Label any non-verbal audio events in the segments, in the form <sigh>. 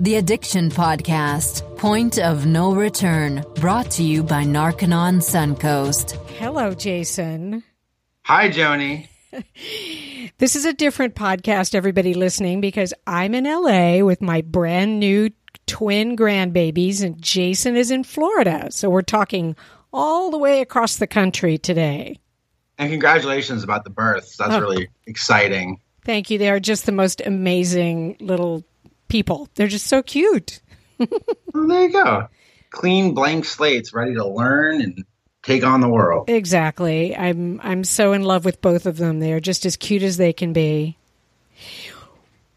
The Addiction Podcast, Point of No Return, brought to you by Narconon Suncoast. Hello, Jason. Hi, Joni. <laughs> This is a different podcast, everybody listening, because I'm in LA with my brand new twin grandbabies, and Jason is in Florida. So we're talking all the way across the country today. And congratulations about the births. That's Oh. really exciting. Thank you. They are just the most amazing little people. They're just so cute. <laughs> Well, there you go. Clean blank slates, ready to learn and take on the world. Exactly. I'm I'm so in love with both of them. They are just as cute as they can be.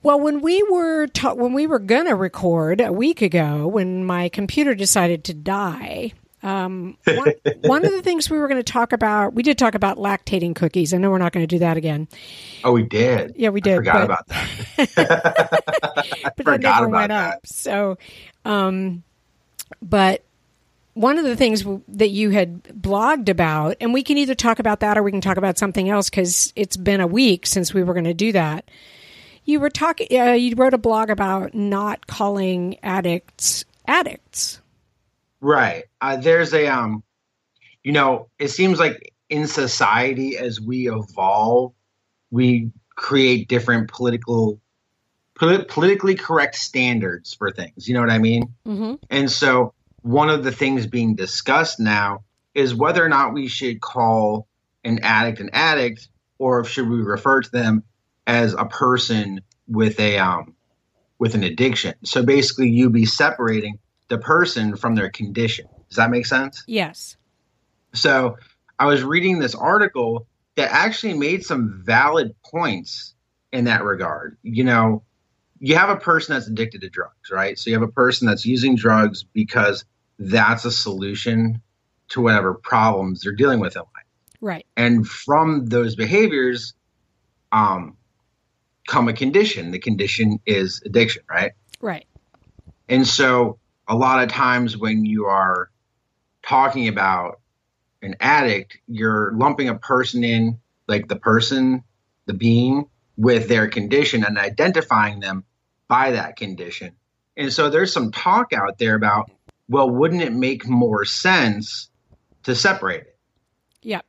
Well, when we were ta- when we were gonna record a week ago, when my computer decided to die, um, one, <laughs> one of the things we were going to talk about, we did talk about lactating cookies. I know we're not going to do that again, Oh, we did. Yeah, we I did, forgot but- about that. <laughs> <laughs> but that Forgot never about went that. up. So, um, but one of the things w- that you had blogged about, and we can either talk about that or we can talk about something else because it's been a week since we were going to do that. You were talking. Uh, you wrote a blog about not calling addicts addicts. Right. Uh, there's a um, you know, it seems like in society as we evolve, we create different political, polit- politically correct standards for things. You know what I mean? Mm-hmm. And so one of the things being discussed now is whether or not we should call an addict an addict or should we refer to them as a person with a um with an addiction. So basically you be separating the person from their condition. Does that make sense? Yes. So I was reading this article that actually made some valid points in that regard. You know, you have a person that's addicted to drugs, right? So you have a person that's using drugs because that's a solution to whatever problems they're dealing with in life. Right. And from those behaviors, um, come a condition. The condition is addiction, right? Right. And so a lot of times when you are talking about an addict, you're lumping a person in, like the person, the being, with their condition and identifying them by that condition. And so there's some talk out there about, well, wouldn't it make more sense to separate it? Yeah.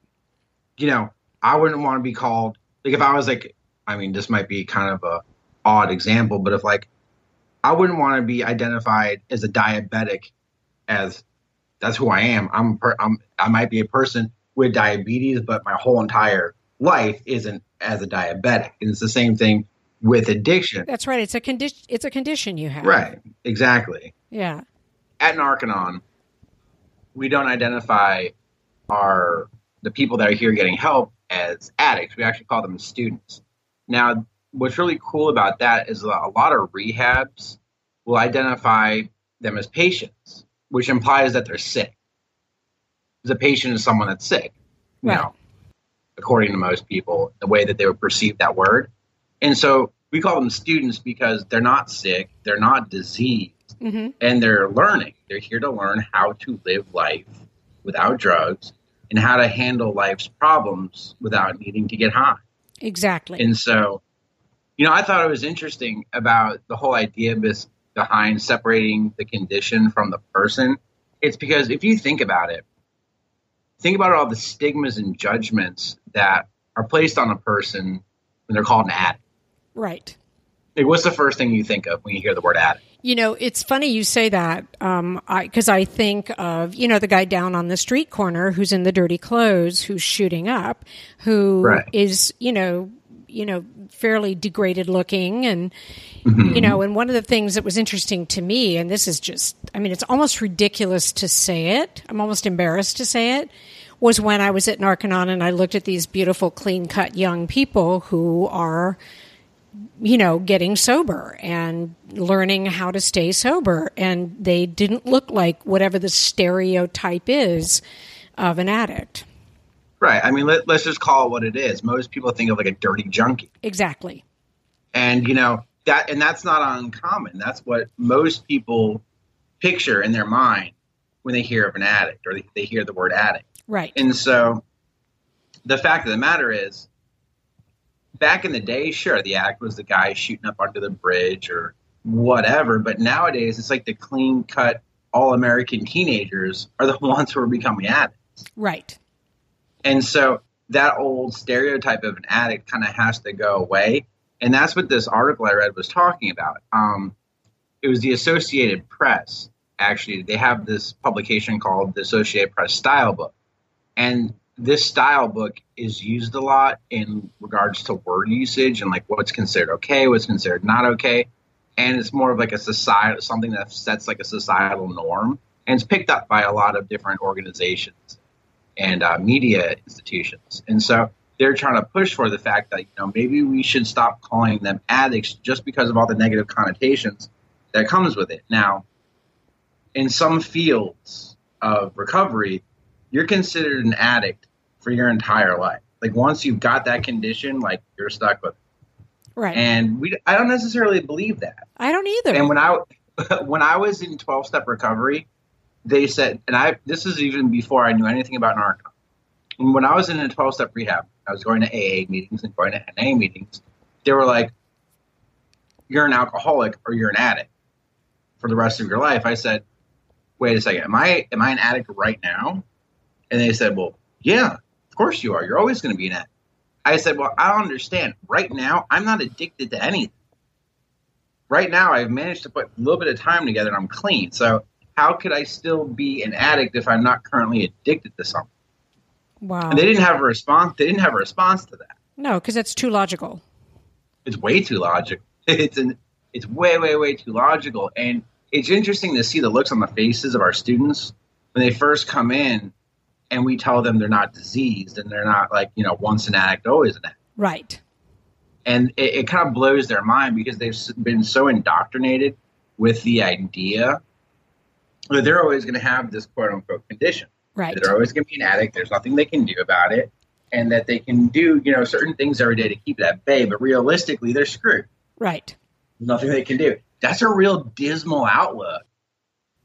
you know, I wouldn't want to be called like if I was like, I mean, this might be kind of a odd example, but if like I wouldn't want to be identified as a diabetic as that's who I am. I'm, per, I'm I might be a person with diabetes, but my whole entire life isn't as a diabetic. And it's the same thing with addiction. That's right. It's a condition. It's a condition you have. Right. Exactly. Yeah. at Narconon, we don't identify our the people that are here getting help as addicts. We actually call them students. Now, what's really cool about that is a lot of rehabs will identify them as patients, which implies that they're sick. Because a patient is someone that's sick, you know, according to most people, the way that they would perceive that word. And so we call them students because they're not sick, they're not diseased hmm and they're learning. They're here to learn how to live life without drugs and how to handle life's problems without needing to get high. Exactly. And so, you know, I thought it was interesting about the whole idea behind separating the condition from the person. It's because if you think about it, think about all the stigmas and judgments that are placed on a person when they're called an addict. right. Like, what's the first thing you think of when you hear the word addict? You know, it's funny you say that um, because I, think of you know the guy down on the street corner who's in the dirty clothes, who's shooting up, who is Right. you know you know fairly degraded looking, and mm-hmm. you know, and one of the things that was interesting to me, and this is just, I mean, it's almost ridiculous to say it. I'm almost embarrassed to say it. Was when I was at Narconon and I looked at these beautiful, clean cut young people who are you know, getting sober and learning how to stay sober. And they didn't look like whatever the stereotype is of an addict. Right. I mean, let, let's just call it what it is. Most people think of like a dirty junkie. Exactly. and you know that and that's not uncommon that's what most people picture in their mind when they hear of an addict or they, they hear the word addict Right. and so the fact of the matter is back in the day sure the act was the guy shooting up under the bridge or whatever. But nowadays, it's like the clean cut, all American teenagers are the <laughs> ones who are becoming addicts. Right. And so that old stereotype of an addict kind of has to go away. And that's what this article I read was talking about. Um, it was the Associated Press. Actually, they have this publication called the Associated Press Style Book. And this style book is used a lot in regards to word usage and like what's considered okay, what's considered not okay. And it's more of like a society, something that sets like a societal norm. And it's picked up by a lot of different organizations and uh, media institutions. And so they're trying to push for the fact that, you know, maybe we should stop calling them addicts just because of all the negative connotations that comes with it. Now, in some fields of recovery, you're considered an addict for your entire life. Like once you've got that condition, like you're stuck with it. Right. And we, I don't necessarily believe that. I don't either. And when I, <laughs> when I was in 12 step recovery, they said, and I, this is even before I knew anything about Narcan. And when I was in a 12 step rehab, I was going to AA meetings and going to NA meetings. They were like, you're an alcoholic or you're an addict for the rest of your life. I said, wait a second, am I, am I an addict right now? And they said, well, yeah, of course you are. You're always going to be an addict. I said, well, I don't understand. Right now, I'm not addicted to anything. Right now, I've managed to put a little bit of time together and I'm clean. So how could I still be an addict if I'm not currently addicted to something? Wow. And they didn't have a response. They didn't have a response to that. No, because that's too logical. It's way too logical. <laughs> It's an, it's way, way, way too logical. And it's interesting to see the looks on the faces of our students when they first come in and we tell them they're not diseased and they're not like, you know, once an addict, always an addict. Right. And it, it kind of blows their mind because they've been so indoctrinated with the idea that they're always going to have this quote unquote condition. Right. They're always going to be an addict. There's nothing they can do about it. And that they can do, you know, certain things every day to keep it at bay. But realistically, they're screwed. Right. Nothing they can do. That's a real dismal outlook.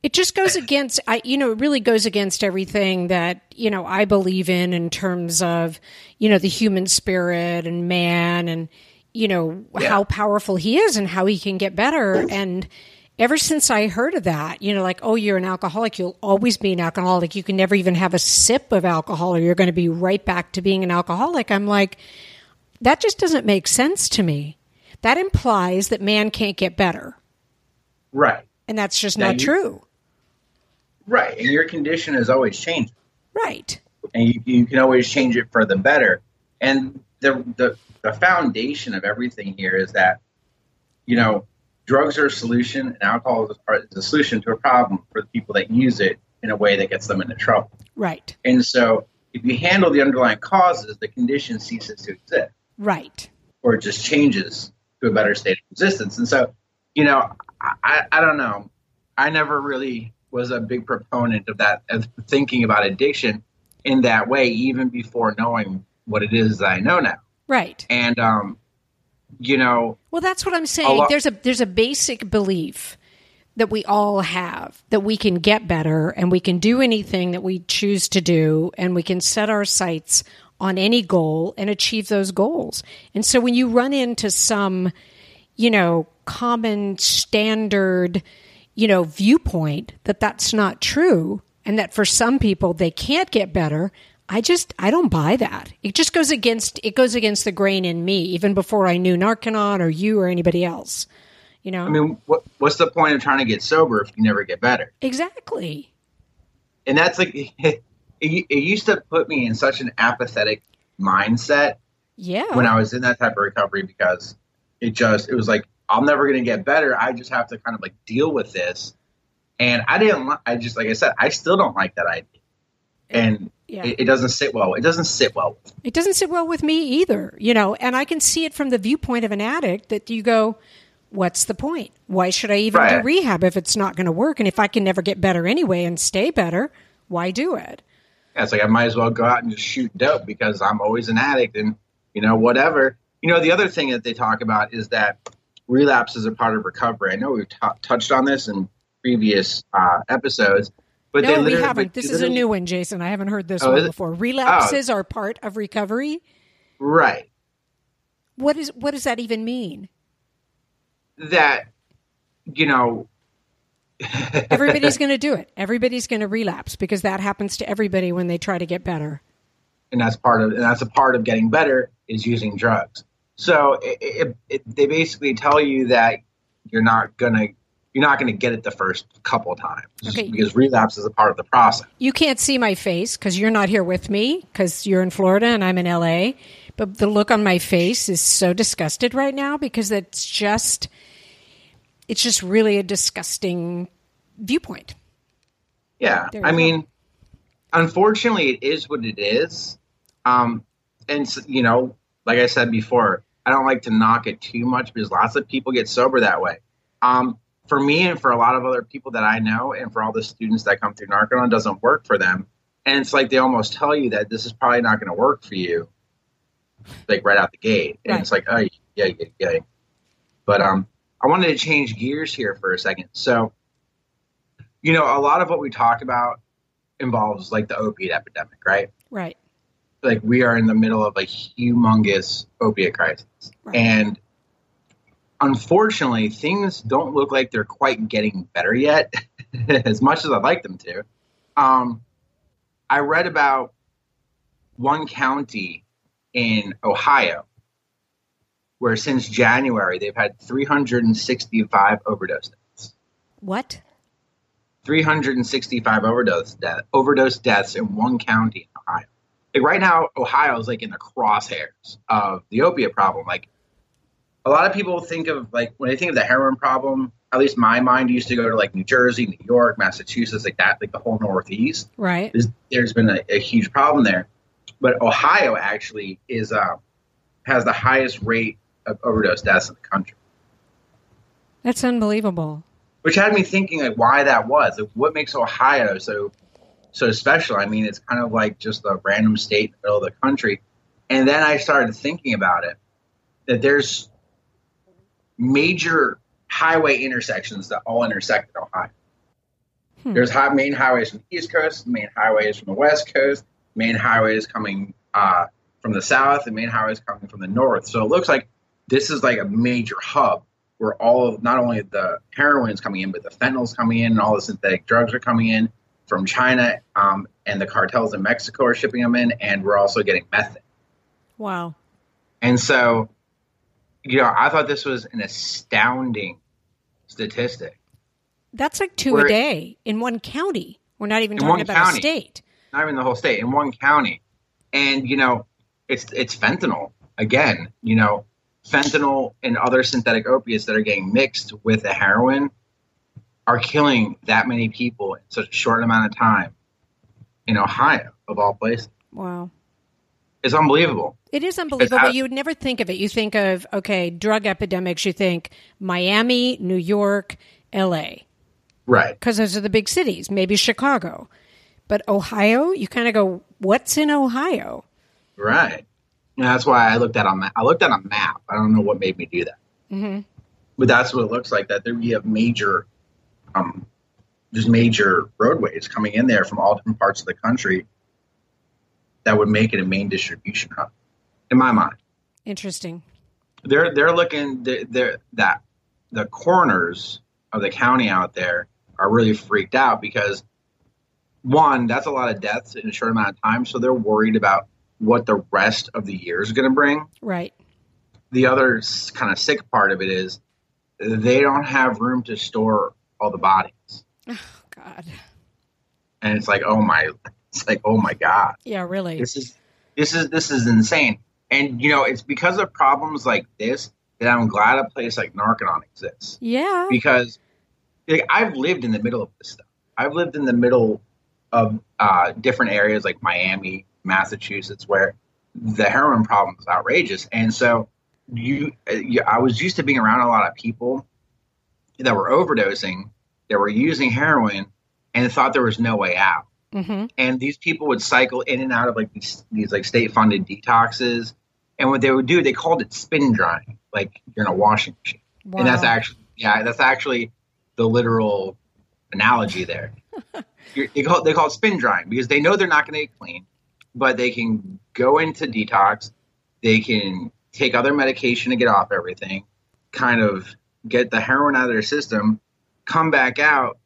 It just goes against, I, you know, it really goes against everything that, you know, I believe in in terms of, you know, the human spirit and man and, you know, Yeah. how powerful he is and how he can get better. And ever since I heard of that, you know, like, oh, you're an alcoholic, you'll always be an alcoholic. You can never even have a sip of alcohol or you're going to be right back to being an alcoholic. I'm like, that just doesn't make sense to me. That implies that man can't get better. Right. And that's just Now not you- true. Right. And your condition is always changing. Right. and you, you can always change it for the better. And the, the the foundation of everything here is that you know drugs are a solution, and alcohol is, part, is a solution to a problem for the people that use it in a way that gets them into trouble. Right. And so, if you handle the underlying causes, the condition ceases to exist, Right. or it just changes to a better state of existence. And so, you know, I, I, I don't know. I never really was a big proponent of that, of thinking about addiction in that way, even before knowing what it is that I know now. Right. And, um, you know, Well, that's what I'm saying. lot- there's a there's a basic belief that we all have that we can get better and we can do anything that we choose to do and we can set our sights on any goal and achieve those goals. And so when you run into some, you know, common standard, you know, viewpoint that that's not true and that for some people they can't get better, I just I don't buy that. It just goes against it goes against the grain in me even before I knew Narconon or you or anybody else. You know? I mean, what, what's the point of trying to get sober if you never get better? exactly. And that's like, <laughs> it, it used to put me in such an apathetic mindset Yeah. when I was in that type of recovery because it just it was like I'm never going to get better. I just have to kind of like deal with this. And I didn't. I just like I said, I still don't like that idea, and Yeah. it, it doesn't sit well. It doesn't sit well. It doesn't sit well with me either, you know, and I can see it from the viewpoint of an addict that you go, what's the point? Why should I even do rehab if it's not going to work? And if I can never get better anyway and stay better, why do it? Yeah, it's like I might as well go out and just shoot dope because I'm always an addict, and you know whatever. You know the other thing that they talk about is that relapse is a part of recovery. I know we've t- touched on this in previous uh, episodes, but no, we haven't. This is a new one, Jason. I haven't heard this Oh, one before. Oh. Relapses are part of recovery. right. What is what does that even mean? that you know, <laughs> everybody's going to do it. Everybody's going to relapse because that happens to everybody when they try to get better. And that's part of and that's a part of getting better is using drugs. So it, it, it, they basically tell you that you're not gonna you're not gonna get it the first couple times Okay. because relapse is a part of the process. You can't see my face because you're not here with me because you're in Florida and I'm in LA. But the look on my face is so disgusted right now because it's just, it's just really a disgusting viewpoint. Yeah, I go. mean, unfortunately, it is what it is. Um, and you know, like I said before, I don't like to knock it too much because lots of people get sober that way. Um, for me and for a lot of other people that I know, and for all the students that come through Narconon, doesn't work for them. And it's like they almost tell you that this is probably not going to work for you, like right out the gate. And Right. it's like, oh, yeah, yeah, yeah. But um, I wanted to change gears here for a second. So, you know, a lot of what we talk about involves like the opiate epidemic, right? Right. Like we are in the middle of a humongous opiate crisis. Right. And unfortunately, things don't look like they're quite getting better yet, <laughs> as much as I'd like them to. Um, I read about one county in Ohio where since January they've had 365 overdose deaths. What? 365 overdose death, overdose deaths in one county in Ohio. Like right now, Ohio is like in the crosshairs of the opiate problem. Like a lot of people think of like when they think of the heroin problem, at least my mind used to go to like New Jersey, New York, Massachusetts, like that, like the whole Northeast. Right. There's, there's been a, a huge problem there, but Ohio actually is uh, has the highest rate of overdose deaths in the country That's unbelievable. which had me thinking like why that was. Like, what makes Ohio so so special? I mean, it's kind of like just a random state in the middle of the country. And then I started thinking about it that there's major highway intersections that all intersect in Ohio. Hmm. There's high, main highways from the East Coast, main highways from the West Coast, main highways coming uh, from the South, and main highways coming from the North. So it looks like this is like a major hub where all of not only the heroin is coming in, but the fentanyl's coming in, and all the synthetic drugs are coming in from China, um, and the cartels in Mexico are shipping them in, and we're also getting methane. Wow. And so, you know, I thought this was an astounding statistic. That's like 2 We're- a day in one county. We're not even talking about county. a state. not even the whole state in one county and you know it's it's fentanyl again you know fentanyl and other synthetic opiates that are getting mixed with the heroin are killing that many people in such a short amount of time in ohio of all places Wow. It's unbelievable It is unbelievable. I- you would never think of it. You think of, okay, drug epidemics, you think Miami, New York, LA, right because those are the big cities, maybe Chicago. But Ohio, you kind of go, what's in Ohio? right and that's why i looked at a ma- i looked at a map i don't know what made me do that hmm but that's what it looks like that there we have major um just major roadways coming in there from all different parts of the country that would make it a main distribution hub in my mind Interesting. they're they're looking they're, they're that the coroners of the county out there are really freaked out because one that's a lot of deaths in a short amount of time so they're worried about what the rest of the year is going to bring Right. the other kind of sick part of it is they don't have room to store all the bodies Oh, God. and it's like oh my it's like oh my god. Yeah, really. this is this is this is insane. And you know it's because of problems like this that i'm glad a place like narconon exists. Yeah. because like, i've lived in the middle of this stuff. I've lived in the middle of uh, different areas like miami massachusetts where the heroin problem is outrageous. And so you, you i was used to being around a lot of people that were overdosing that were using heroin and thought there was no way out hmm and these people would cycle in and out of like these, these like state funded detoxes. And what they would do they called it spin drying like you're in a washing machine. Wow. and that's actually yeah that's actually the literal analogy there. <laughs> They, call, they call it spin drying because they know they're not going to get clean but they can go into detox. They can take other medication to get off everything kind of get the heroin out of their system, come back out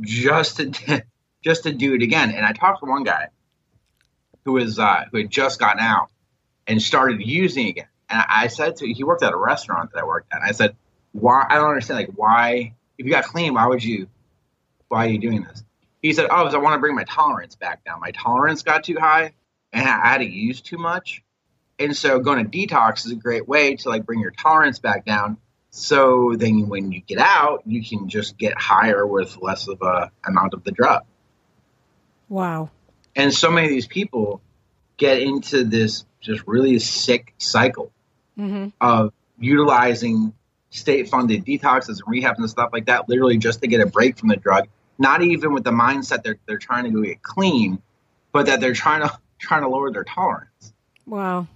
just to <laughs> just to do it again. And I talked to one guy who was uh, who had just gotten out and started using again. And I said to he worked at a restaurant that I worked at. And I said, "Why? I don't understand. Like, why? If you got clean, why would you? Why are you doing this?" He said, "Oh, because I want to bring my tolerance back down. My tolerance got too high, and I had to use too much. And so going to detox is a great way to like bring your tolerance back down. So then when you get out, you can just get higher with less of a amount of the drug. Wow. And so many of these people get into this just really sick cycle mm-hmm. of utilizing state funded detoxes and rehabs and stuff like that, literally just to get a break from the drug. Not even with the mindset they're they're trying to go get clean, but that they're trying to <laughs> trying to lower their tolerance. Wow.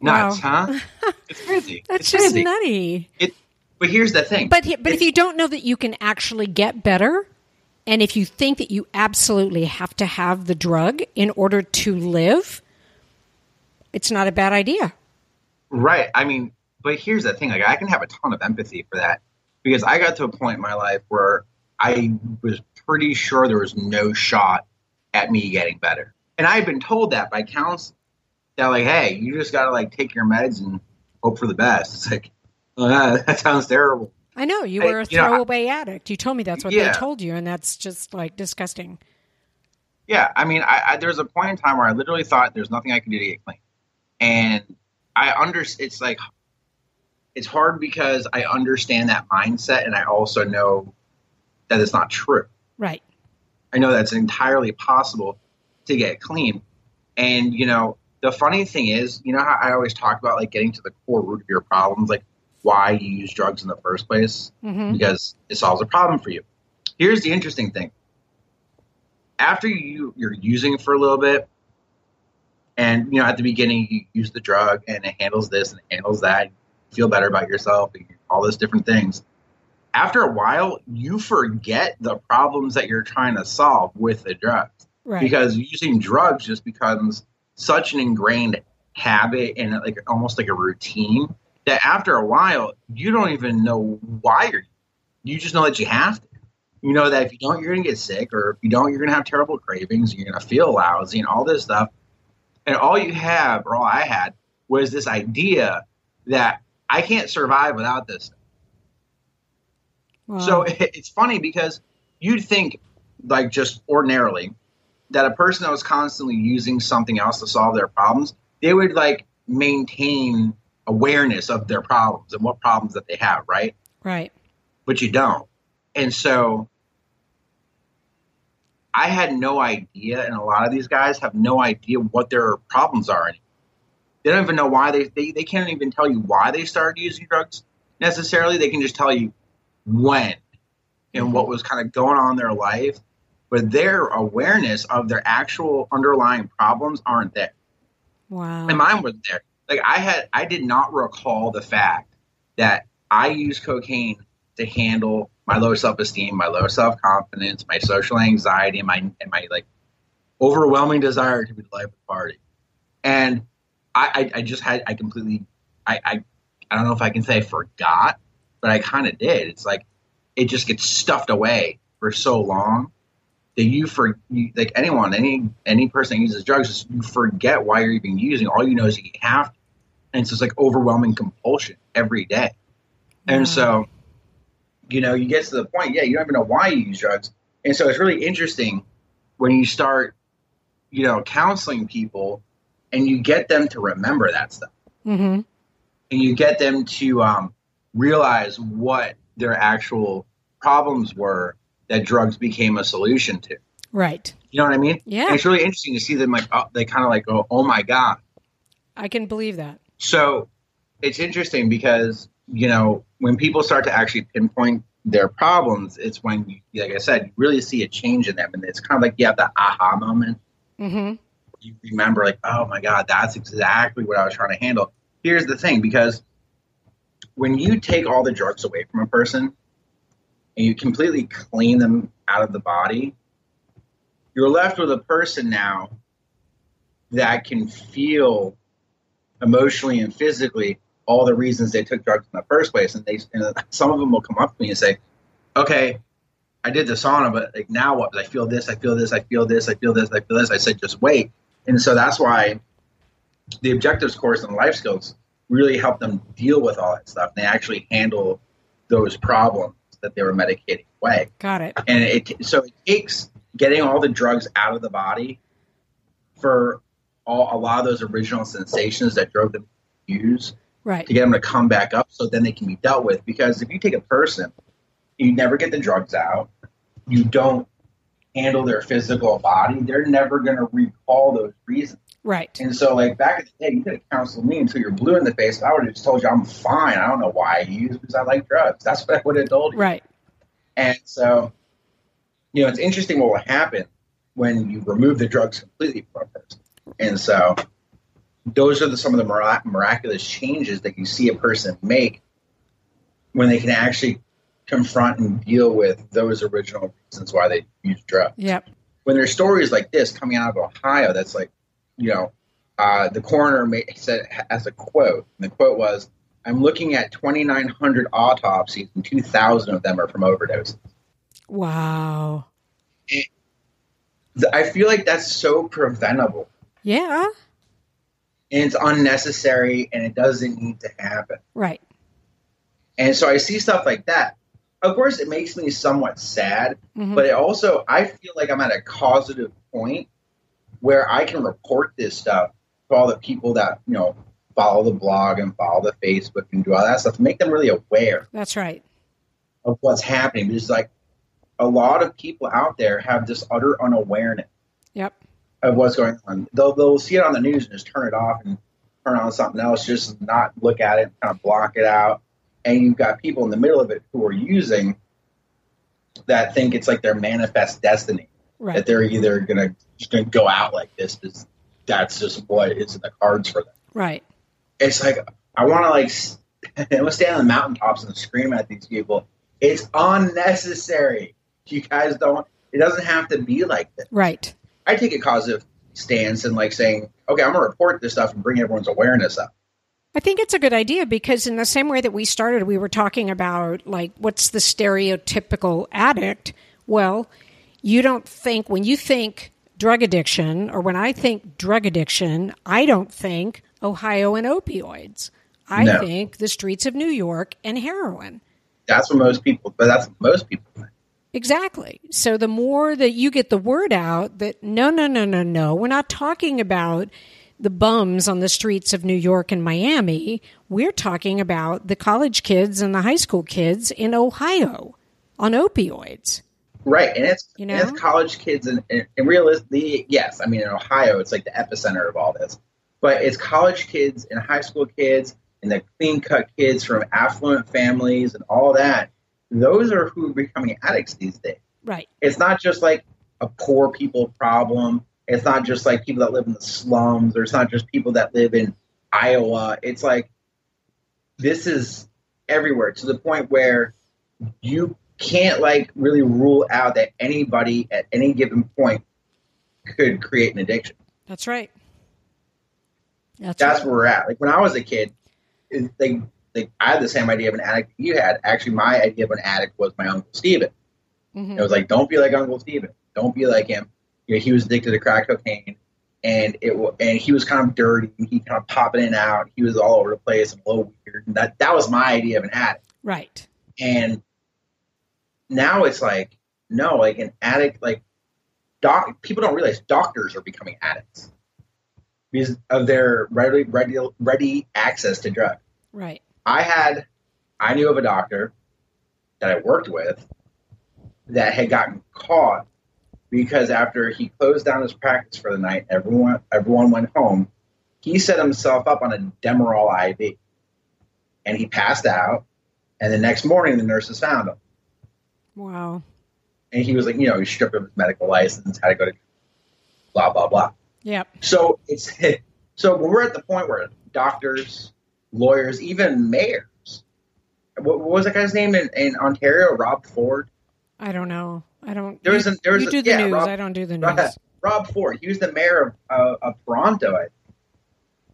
Nuts, wow. huh? <laughs> It's crazy. That's it's just crazy. nutty. It, but here's the thing. But but if you don't know that you can actually get better, and if you think that you absolutely have to have the drug in order to live, it's not a bad idea. Right. I mean, but here's the thing. Like, I can have a ton of empathy for that because I got to a point in my life where I was pretty sure there was no shot at me getting better. And I had been told that by counselors that like, hey, you just got to like take your meds and hope for the best. It's like, oh, <laughs> that sounds terrible. I know you were a throwaway know, addict. You told me that's what yeah. they told you, and that's just like disgusting. Yeah, I mean, I, I, there's a point in time where I literally thought there's nothing I can do to get clean, and I under it's like it's hard because I understand that mindset, and I also know that it's not true. Right. I know that's entirely possible to get clean, and you know, the funny thing is, you know how I always talk about like getting to the core root of your problems, like why you use drugs in the first place, mm-hmm. because it solves a problem for you. Here's the interesting thing. After you you're using it for a little bit, and you know at the beginning you use the drug and it handles this and it handles that, you feel better about yourself, all those different things. After a while, you forget the problems that you're trying to solve with the drugs. Right. Because using drugs just becomes such an ingrained habit and like almost like a routine that after a while you don't even know why you're you just know that you have to. You know that if you don't you're going to get sick or if you don't you're going to have terrible cravings you're going to feel lousy and all this stuff. And all you have or all i had was this idea that i can't survive without this wow. so <laughs> it's funny because you'd think like just ordinarily that a person that was constantly using something else to solve their problems, they would like maintain awareness of their problems and what problems that they have, right? Right. But you don't. And so I had no idea, and a lot of these guys have no idea what their problems are anymore. They don't even know why they, they, they can't even tell you why they started using drugs necessarily. They can just tell you when and what was kind of going on in their life but their awareness of their actual underlying problems aren't there. Wow. And mine was there. Like I had, I did not recall the fact that I used cocaine to handle my low self esteem, my low self confidence, my social anxiety, and my and my like overwhelming desire to be the life of the party. And I, I, I just had, I completely, I, I, I don't know if I can say forgot, but I kind of did. It's like it just gets stuffed away for so long that you for you, like anyone, any any person that uses drugs, you forget why you're even using. All you know is you have to, and it's just like overwhelming compulsion every day. And so, you know, you get to the point, yeah, you don't even know why you use drugs, and so it's really interesting when you start, you know, counseling people, and you get them to remember that stuff, mm-hmm. and you get them to um, realize what their actual problems were that drugs became a solution to. Right. You know what I mean? Yeah. And it's really interesting to see them like oh, they kind of like go, oh my god. I can believe that. So it's interesting because you know when people start to actually pinpoint their problems, it's when, you, like I said, you really see a change in them, and it's kind of like you have that aha moment. Mm-hmm. You remember, like, oh my god, that's exactly what I was trying to handle. Here's the thing, because when you take all the drugs away from a person, and you completely clean them out of the body, you're left with a person now that can feel emotionally and physically all the reasons they took drugs in the first place. And they, and some of them will come up to me and say, okay, I did the sauna, but like now what? I feel this, I feel this, I feel this, I feel this, I feel this. I said, just wait. And so that's why the objectives course and life skills really help them deal with all that stuff. They actually handle those problems that they were medicating away. Got it. And it so it takes getting all the drugs out of the body for all, a lot of those original sensations that drove them to use right. to get them to come back up so then they can be dealt with. Because if you take a person, you never get the drugs out, you don't handle their physical body, they're never going to recall those reasons. Right. And so, like back in the day, you could have counseled me until you're blue in the face. I would have just told you I'm fine. I don't know why I use because I like drugs. That's what I would have told you. Right. And so, you know, it's interesting what will happen when you remove the drugs completely from a person. And so, those are the, some of the mirac- miraculous changes that you see a person make when they can actually confront and deal with those original reasons why they use drugs. Yep. When there's stories like this coming out of Ohio, that's like, you know, uh, the coroner made, said as a quote, and the quote was, "I'm looking at 2,900 autopsies, and 2,000 of them are from overdoses." Wow. I feel like that's so preventable, Yeah. and it's unnecessary, and it doesn't need to happen. Right. And so I see stuff like that. Of course, it makes me somewhat sad, Mhm. but it also I feel like I'm at a causative point where I can report this stuff to all the people that you know follow the blog and follow the Facebook and do all that stuff to make them really aware That's right. of what's happening. Because like a lot of people out there have this utter unawareness Yep. of what's going on. They'll they'll see it on the news and just turn it off and turn on something else, just not look at it, kind of block it out. And you've got people in the middle of it who are using that think it's like their manifest destiny that they're either gonna just gonna go out like this because that's just what is in the cards for them. Right. It's like I want to like <laughs> I want to stand on the mountaintops and scream at these people. It's unnecessary. You guys don't. It doesn't have to be like this. Right. I take a causative stance and like saying, okay, I'm gonna report this stuff and bring everyone's awareness up. I think it's a good idea because in the same way that we started, we were talking about like what's the stereotypical addict. Well, you don't think when you think drug addiction or when I think drug addiction, I don't think Ohio and opioids. I No. think the streets of New York and heroin. That's what most people. But that's what most people. Think. Exactly. So the more that you get the word out that no, no, no, no, no, we're not talking about the bums on the streets of New York and Miami. We're talking about the college kids and the high school kids in Ohio on opioids. Right, and it's You and it's college kids, and, and, and realistically, yes, I mean in Ohio, it's like the epicenter of all this. But it's college kids and high school kids and the clean cut kids from affluent families and all that. Those are who are becoming addicts these days. Right. It's not just like a poor people problem. It's not just like people that live in the slums, or it's not just people that live in Iowa. It's like this is everywhere to the point where you can't like really rule out that anybody at any given point could create an addiction. That's right. That's, That's right. where we're at. Like when I was a kid, it, they, they, I had the same idea of an addict you had. Actually, my idea of an addict was my uncle Steven. Mhm. It was like, don't be like Uncle Steven. Don't be like him. You know, he was addicted to crack cocaine, and it wa- and he was kind of dirty. He kind of popping in and out. He was all over the place and a little weird. And that that was my idea of an addict. Right. And now it's like, no, like an addict, like doc. People don't realize doctors are becoming addicts because of their ready ready ready access to drugs. Right. I had, I knew of a doctor that I worked with that had gotten caught because after he closed down his practice for the night, everyone everyone went home. He set himself up on a Demerol IV, and he passed out. And the next morning, the nurses found him, Wow. and he was like, you know, he stripped of his medical license, had to go to blah blah blah. Yep. So it's <laughs> so we're at the point where doctors, lawyers, even mayors. What, what was that guy's name in, in Ontario? Rob Ford. I don't know. I don't. There was a- there was you a- do the yeah, news. Rob- I don't do the news. Rob, <laughs> Rob Ford. He was the mayor of, uh, of Toronto I think,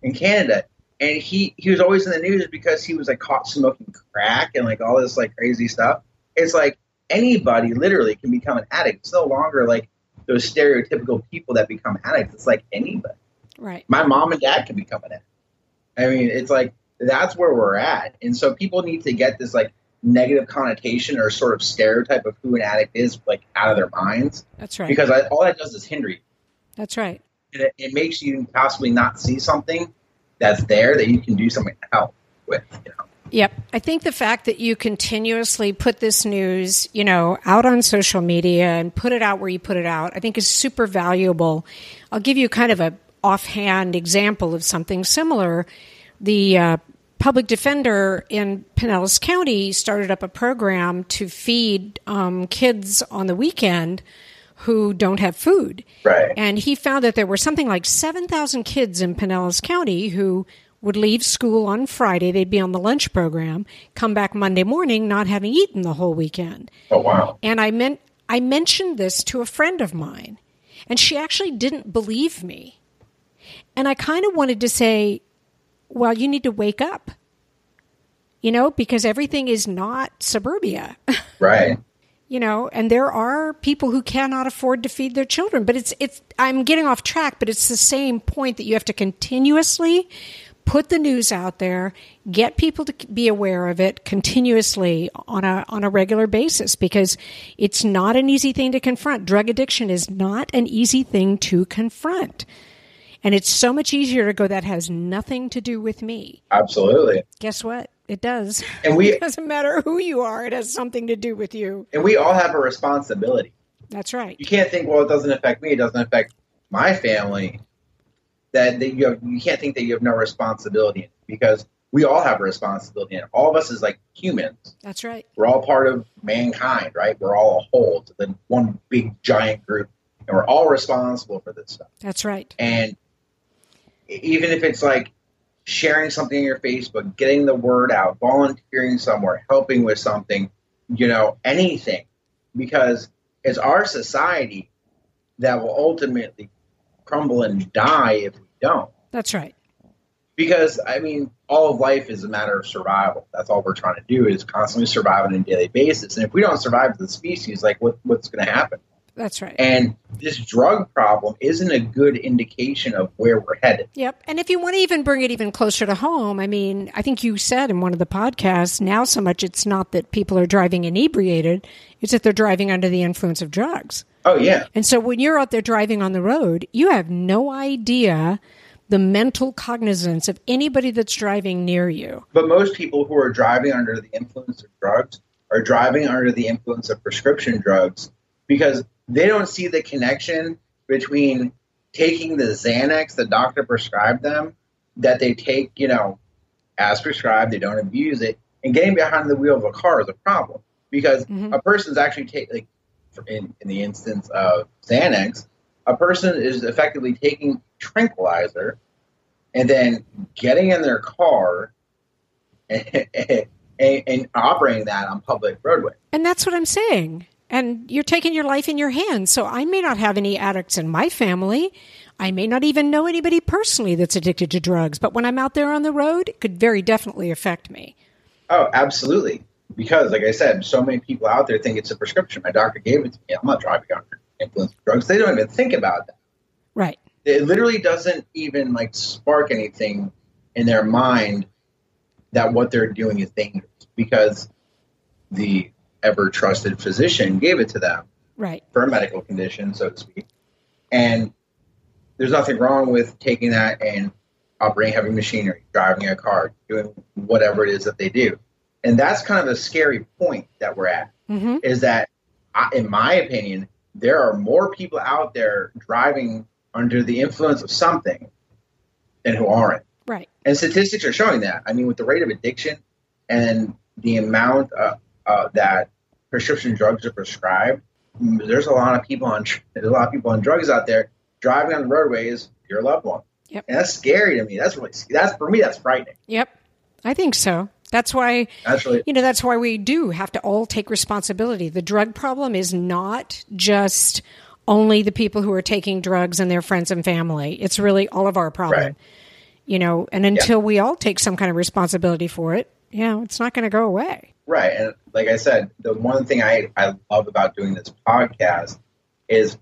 in Canada. and he he was always in the news because he was like caught smoking crack and like all this like crazy stuff. It's like anybody literally can become an addict. It's no longer like those stereotypical people that become addicts. It's like anybody. Right. My mom and dad can become an addict. I mean, it's like that's where we're at. And so people need to get this like negative connotation or sort of stereotype of who an addict is like out of their minds. That's right. Because I, all that does is hinder you. That's right. And it, it makes you possibly not see something that's there that you can do something to help with. You know. Yep. I think the fact that you continuously put this news, you know, out on social media and put it out where you put it out, I think is super valuable. I'll give you kind of a offhand example of something similar. The uh, public defender in Pinellas County started up a program to feed um, kids on the weekend who don't have food. Right. And he found that there were something like 7,000 kids in Pinellas County who would leave school on Friday. They'd be on the lunch program, come back Monday morning not having eaten the whole weekend. Oh, wow. And I meant I mentioned this to a friend of mine, and she actually didn't believe me. And I kind of wanted to say, well, you need to wake up. You know, because everything is not suburbia. <laughs> Right. you know, and there are people who cannot afford to feed their children, but it's it's I'm getting off track, but it's the same point that you have to continuously put the news out there, get people to be aware of it continuously on a on a regular basis because it's not an easy thing to confront. Drug addiction is not an easy thing to confront. And it's so much easier to go that has nothing to do with me. Absolutely. Guess what? It does. And we <laughs> it doesn't matter who you are, it has something to do with you. and we all have a responsibility. That's right. You can't think, well, it doesn't affect me. It doesn't affect my family. That, that you have, you can't think that you have no responsibility because we all have a responsibility. And all of us is like humans. That's right. We're all part of mankind, right? We're all a whole, it's the one big giant group, and we're all responsible for this stuff. That's right. And even if it's like sharing something on your Facebook, getting the word out, volunteering somewhere, helping with something, you know, anything, because it's our society that will ultimately crumble and die if we don't. That's right. Because I mean, all of life is a matter of survival. That's all we're trying to do is constantly survive on a daily basis. And if we don't survive as a species, like what, what's going to happen? That's right. And this drug problem isn't a good indication of where we're headed. Yep. And if you want to even bring it even closer to home, I mean, I think you said in one of the podcasts, now so much it's not that people are driving inebriated, it's that they're driving under the influence of drugs. Oh yeah, And so when you're out there driving on the road, you have no idea the mental cognizance of anybody that's driving near you. but most people who are driving under the influence of drugs are driving under the influence of prescription drugs because they don't see the connection between taking the Xanax the doctor prescribed them that they take, you know, as prescribed, they don't abuse it, and getting behind the wheel of a car is a problem because Mhm. a person's actually take like in, in the instance of Xanax, a person is effectively taking tranquilizer and then getting in their car and, <laughs> and, and operating that on public roadway. And that's what I'm saying. And you're taking your life in your hands. So I may not have any addicts in my family. I may not even know anybody personally that's addicted to drugs. But when I'm out there on the road, it could very definitely affect me. Oh, absolutely. Because, like I said, so many people out there think it's a prescription. My doctor gave it to me. I'm not driving under influence of drugs. They don't even think about that. Right. It literally doesn't even like spark anything in their mind that what they're doing is dangerous because the ever trusted physician gave it to them Right. for a medical condition, so to speak. And there's nothing wrong with taking that and operating heavy machinery, driving a car, doing whatever it is that they do. And that's kind of a scary point that we're at hmm is that, I- in my opinion, there are more people out there driving under the influence of something than who aren't. Right. And statistics are showing that. I mean, with the rate of addiction and the amount uh, uh, that prescription drugs are prescribed, there's a lot of people on there's a lot of people on drugs out there driving on the roadways. Your loved one. Yep. And that's scary to me. That's really that's for me. That's frightening. Yep. I think so. That's why really you know that's why we do have to all take responsibility the drug problem is not just only the people who are taking drugs and their friends and family it's really all of our problem Right. You know, and until yeah. we all take some kind of responsibility for it, you know, it's not going to go away. Right. And like I said, the one thing I, I love about doing this podcast is,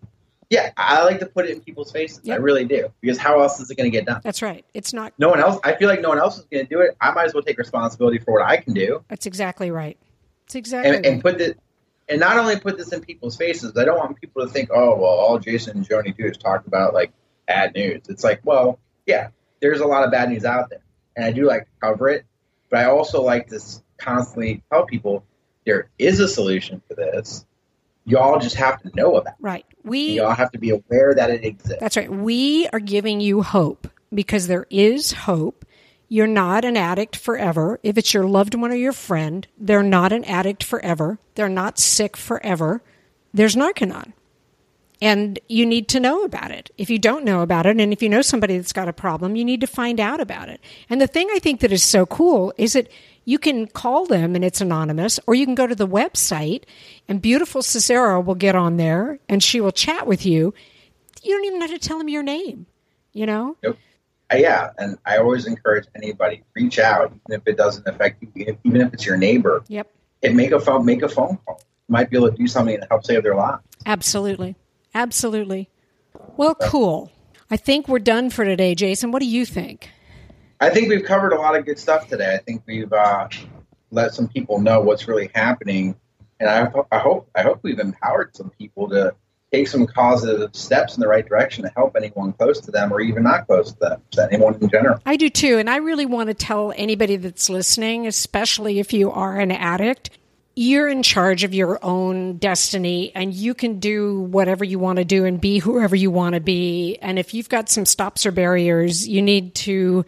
yeah, I like to put it in people's faces. Yep. I really do. Because how else is it going to get done? That's right. It's not. No one else. I feel like no one else is going to do it. I might as well take responsibility for what I can do. That's exactly right. It's exactly and, and put the and not only put this in people's faces. I don't want people to think, oh, well, all Jason and Joni do is talk about like bad news. It's like, well, yeah, there's a lot of bad news out there, and I do like to cover it, but I also like to constantly tell people there is a solution for this. Y'all just have to know about. Right. We y'all have to be aware that it exists. That's right. We are giving you hope because there is hope. You're not an addict forever. If it's your loved one or your friend, they're not an addict forever. They're not sick forever. There's Narconon. and you need to know about it. If you don't know about it, and if you know somebody that's got a problem, you need to find out about it. And the thing I think that is so cool is that you can call them and it's anonymous, or you can go to the website and beautiful Cicero will get on there and she will chat with you. You don't even have to tell them your name, you know? Yep. Uh, yeah, and I always encourage anybody reach out, even if it doesn't affect you, even if it's your neighbor. Yep. And make a phone, make a phone call. You might be able to do something to help save their lives. Absolutely. Absolutely. Well, cool. I think we're done for today, Jason. What do you think? I think we've covered a lot of good stuff today. I think we've uh, let some people know what's really happening, and I, I hope I hope we've empowered some people to take some positive steps in the right direction to help anyone close to them or even not close to them, to anyone in general. I do too. And I really want to tell anybody that's listening, especially if you are an addict, you're in charge of your own destiny and you can do whatever you want to do and be whoever you want to be. And if you've got some stops or barriers, you need to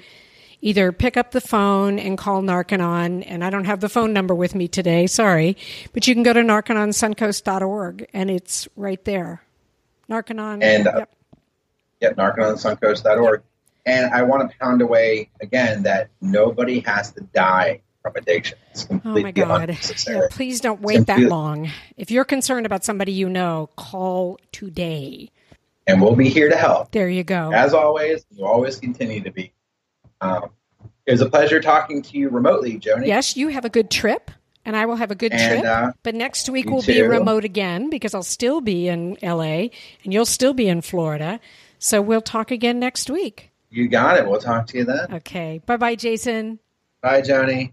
either pick up the phone and call Narconon. And I don't have the phone number with me today, sorry, but you can go to narcononsuncoast.org and it's right there. Narconon. And, uh, yep. narcononsuncoast.org. Yep. And I want to pound away again that nobody has to die from addiction. oh my God. Yeah, please don't wait that long. If you're concerned about somebody you know, call today. And we'll be here to help. There you go. As always, you always continue to be. Um, it was a pleasure talking to you remotely, Joni. Yes, you have a good trip, and I will have a good and, trip. Uh, but next week will be remote again because I'll still be in LA and you'll still be in Florida. So we'll talk again next week. You got it. We'll talk to you then. Okay. Bye bye, Jason. Bye, Joni.